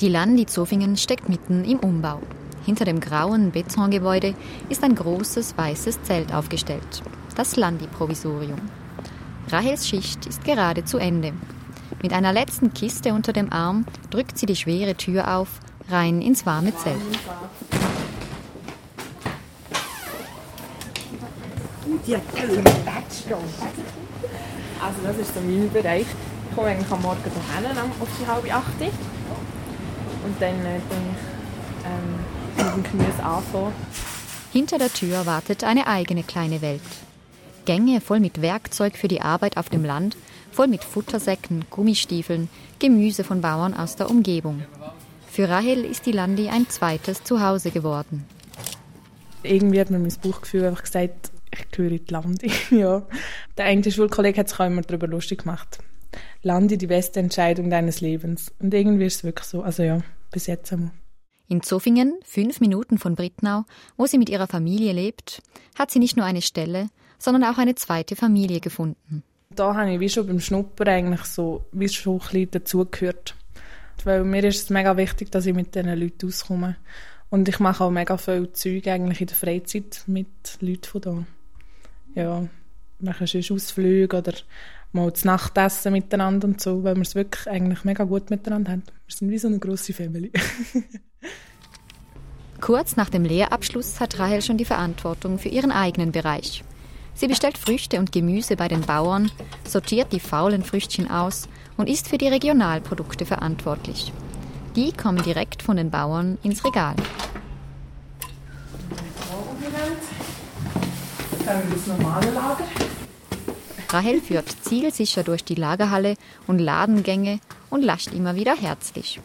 Die Landi Zofingen steckt mitten im Umbau. Hinter dem grauen Betongebäude ist ein großes weißes Zelt aufgestellt. Das Landi-Provisorium. Rahels Schicht ist gerade zu Ende. Mit einer letzten Kiste unter dem Arm drückt sie die schwere Tür auf, rein ins warme Zelt. Also das ist so mein Bereich. Ich komme eigentlich am Morgen hierher auf die halbe acht. Und dann äh, ich ähm, mit dem Gemüse anfangen. Hinter der Tür wartet eine eigene kleine Welt. Gänge voll mit Werkzeug für die Arbeit auf dem Land, voll mit Futtersäcken, Gummistiefeln, Gemüse von Bauern aus der Umgebung. Für Rahel ist die Landi ein zweites Zuhause geworden. Irgendwie hat mir mein Bauchgefühl einfach gesagt, ich gehöre in die Landi. ja. Der eine Schulkollege hat sich auch immer darüber lustig gemacht. Landi die beste Entscheidung deines Lebens. Und irgendwie ist es wirklich so. Also ja, bis jetzt einmal. In Zofingen, fünf Minuten von Brittnau, wo sie mit ihrer Familie lebt, hat sie nicht nur eine Stelle, sondern auch eine zweite Familie gefunden. Da habe ich wie schon beim Schnuppern eigentlich so, wie schon ein bisschen dazugehört. Weil mir ist es mega wichtig, dass ich mit diesen Leuten auskomme. Und ich mache auch mega viel Zeug eigentlich in der Freizeit mit Leuten von da. Ja, machen sonst Ausflüge oder mal zu Nachtessen miteinander und so, weil wir es wirklich eigentlich mega gut miteinander haben. Wir sind wie so eine grosse Family. Kurz nach dem Lehrabschluss hat Rahel schon die Verantwortung für ihren eigenen Bereich. Sie bestellt Früchte und Gemüse bei den Bauern, sortiert die faulen Früchtchen aus und ist für die Regionalprodukte verantwortlich. Die kommen direkt von den Bauern ins Regal. Das normale Lager. Rahel führt zielsicher durch die Lagerhalle und Ladengänge und lascht immer wieder herzlich.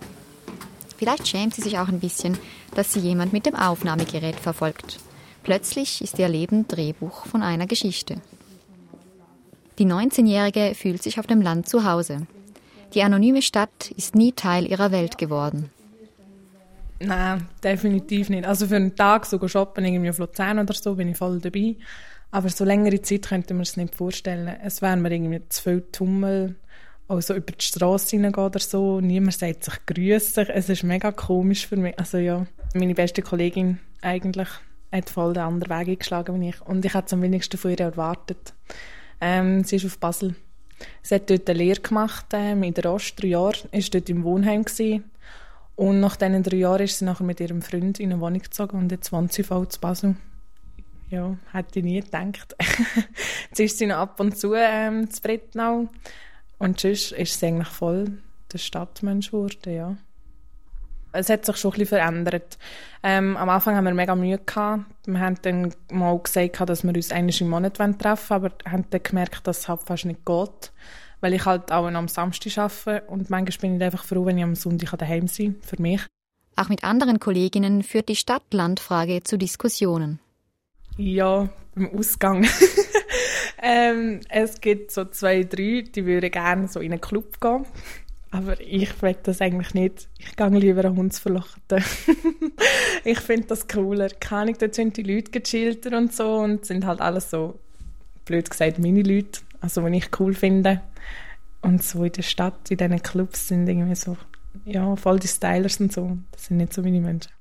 Vielleicht schämt sie sich auch ein bisschen, dass sie jemand mit dem Aufnahmegerät verfolgt. Plötzlich ist ihr Leben Drehbuch von einer Geschichte. Die 19-Jährige fühlt sich auf dem Land zu Hause. Die anonyme Stadt ist nie Teil ihrer Welt geworden. Nein, definitiv nicht. Also für einen Tag so shoppen, irgendwie auf Luzern oder so, bin ich voll dabei. Aber so längere Zeit könnte man es nicht vorstellen. Es wäre mir irgendwie zu viel Tummel, auch so über die Straße hineingehen oder so. Niemand sagt sich grüßen. Es ist mega komisch für mich. Also ja, meine beste Kollegin eigentlich hat voll den anderen Weg eingeschlagen wie ich. Und ich hätte es am wenigsten von ihr erwartet. Ähm, sie ist auf Basel. Sie hat dort eine Lehre gemacht, ähm, in der Ost, drei Jahre, ist dort im Wohnheim gewesen. Und nach diesen drei Jahren ist sie nachher mit ihrem Freund in eine Wohnung gezogen und jetzt wohnt sie voll zu Basel. Ja, hätte ich nie gedacht. jetzt ist sie noch ab und zu ähm, zu Brettnau. Und sonst ist sie eigentlich voll der Stadtmensch geworden, ja es hat sich schon ein bisschen verändert. Ähm, am Anfang haben wir mega Mühe gehabt. Wir haben dann mal gesagt, dass wir uns einmal im Monat treffen wollen, aber haben dann gemerkt, dass es halt fast nicht geht. Weil ich halt auch am Samstag arbeite und manchmal bin ich einfach froh, wenn ich am Sonntag daheim sein für mich. Auch mit anderen Kolleginnen führt die Stadt-Land-Frage zu Diskussionen. Ja, beim Ausgang. ähm, es gibt so zwei, drei, die würden gerne so in einen Club gehen. Aber ich will das eigentlich nicht. Ich gehe lieber an Hundsverlochten. ich finde das cooler. Keine dort sind die Leute gechillter und so und sind halt alles so, blöd gesagt, meine Leute. Also, die ich cool finde. Und so in der Stadt, in diesen Clubs sind irgendwie so, ja, voll die Stylers und so. Das sind nicht so meine Menschen.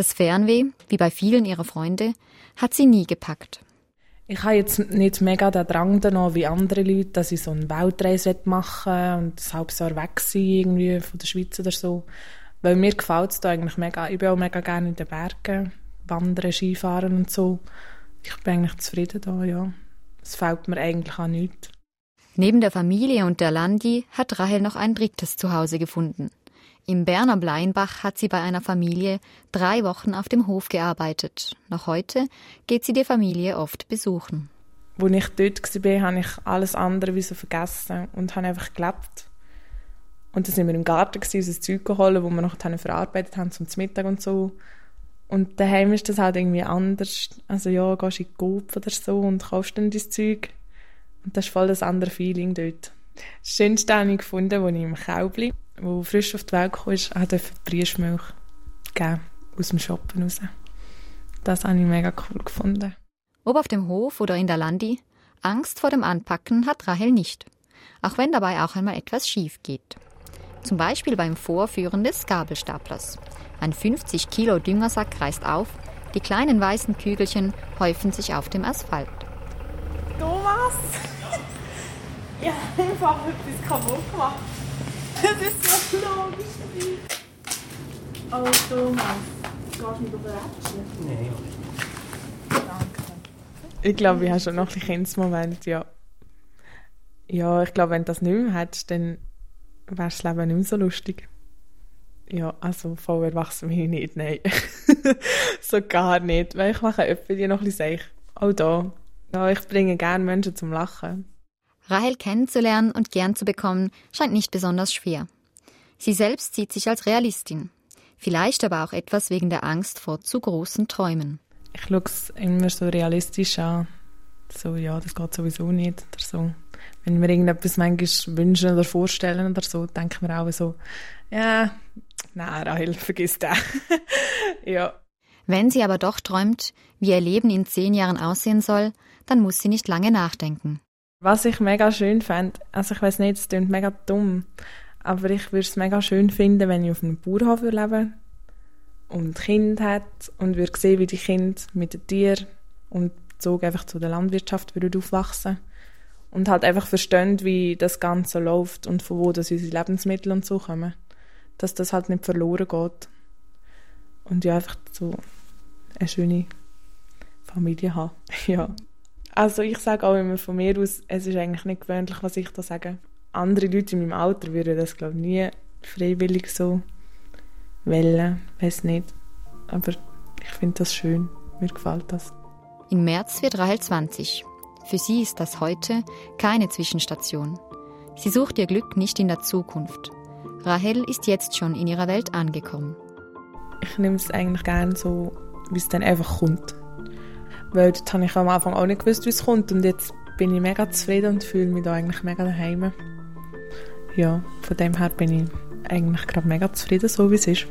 Das Fernweh, wie bei vielen ihrer Freunde, hat sie nie gepackt. Ich habe jetzt nicht mega den Drang danach wie andere Leute, dass ich so eine Weltreise machen und ein halbes Jahr weg sein irgendwie von der Schweiz oder so. Weil mir gefällt es da eigentlich mega. Ich bin auch mega gerne in den Bergen, wandern, Skifahren und so. Ich bin eigentlich zufrieden da, ja. Es fällt mir eigentlich an nichts. Neben der Familie und der Landi hat Rahel noch ein drittes Zuhause gefunden. Im Berner Bleinbach hat sie bei einer Familie drei Wochen auf dem Hof gearbeitet. Noch heute geht sie die Familie oft besuchen. Als ich dort war, habe ich alles andere wie so vergessen und habe einfach gelebt. Und dann sind wir im Garten, unser Zeug geholt, wo wir noch verarbeitet haben zum Mittag und so. Und daheim ist das halt irgendwie anders. Also ja, gehst in die Coop oder so und kaufst dann dein Zeug. Und das ist voll das andere Feeling dort. Das Schönste habe ich gefunden, als ich im Kaubli der frisch auf die Welt kam, hat Frischmilch gegeben, aus dem Shoppen raus. Das habe ich mega cool gefunden. Ob auf dem Hof oder in der Landi, Angst vor dem Anpacken hat Rahel nicht. Auch wenn dabei auch einmal etwas schief geht. Zum Beispiel beim Vorführen des Gabelstaplers. Ein 50 Kilo Düngersack reißt auf, die kleinen weißen Kügelchen häufen sich auf dem Asphalt. Thomas! Ja, einfach etwas kaputt gemacht. Das ist so logisch. Oh, Thomas, gehst du nicht überratschen? Nein. Danke. Ich glaube, ich habe schon noch ein Kindsmoment, ja. Ja, ich glaube, wenn du das nicht mehr hättest, dann wäre das Leben nicht mehr so lustig. Ja, also voll erwachsen bin ich nicht, nein. so gar nicht, weil ich mache öfter die noch ein bisschen seich. Auch da. Ja, ich bringe gerne Menschen zum Lachen. Rahel kennenzulernen und gern zu bekommen, scheint nicht besonders schwer. Sie selbst sieht sich als Realistin. Vielleicht aber auch etwas wegen der Angst vor zu großen Träumen. Ich schaue es immer so realistisch an. So, ja, das geht sowieso nicht oder so. Wenn wir irgendetwas manchmal wünschen oder vorstellen oder so, denken wir auch so, ja, Nein, Rahel, vergiss das. ja. Wenn sie aber doch träumt, wie ihr Leben in zehn Jahren aussehen soll, dann muss sie nicht lange nachdenken. Was ich mega schön fände, also ich weiß nicht, es klingt mega dumm, aber ich würde es mega schön finden, wenn ich auf einem Bauernhof lebe und Kind hat und würde sehen, wie die Kinder mit den Tieren und Bezug einfach zu der Landwirtschaft würden aufwachsen und halt einfach verstehen, wie das Ganze läuft und von wo das unsere Lebensmittel und so kommen dass das halt nicht verloren geht. Und ja, einfach so eine schöne Familie haben. ja. Also ich sage auch immer von mir aus, es ist eigentlich nicht gewöhnlich, was ich da sage. Andere Leute in meinem Alter würden das, glaube ich, nie freiwillig so wählen. Weiß nicht. Aber ich finde das schön. Mir gefällt das. Im März wird Rahel 20. Für sie ist das heute keine Zwischenstation. Sie sucht ihr Glück nicht in der Zukunft. Rahel ist jetzt schon in ihrer Welt angekommen. Ich nehme es eigentlich gerne so, wie es dann einfach kommt. Weil dort habe ich am Anfang auch nicht gewusst, wie es kommt. Und jetzt bin ich mega zufrieden und fühle mich da eigentlich mega daheim. Ja, von dem her bin ich eigentlich gerade mega zufrieden, so wie es ist.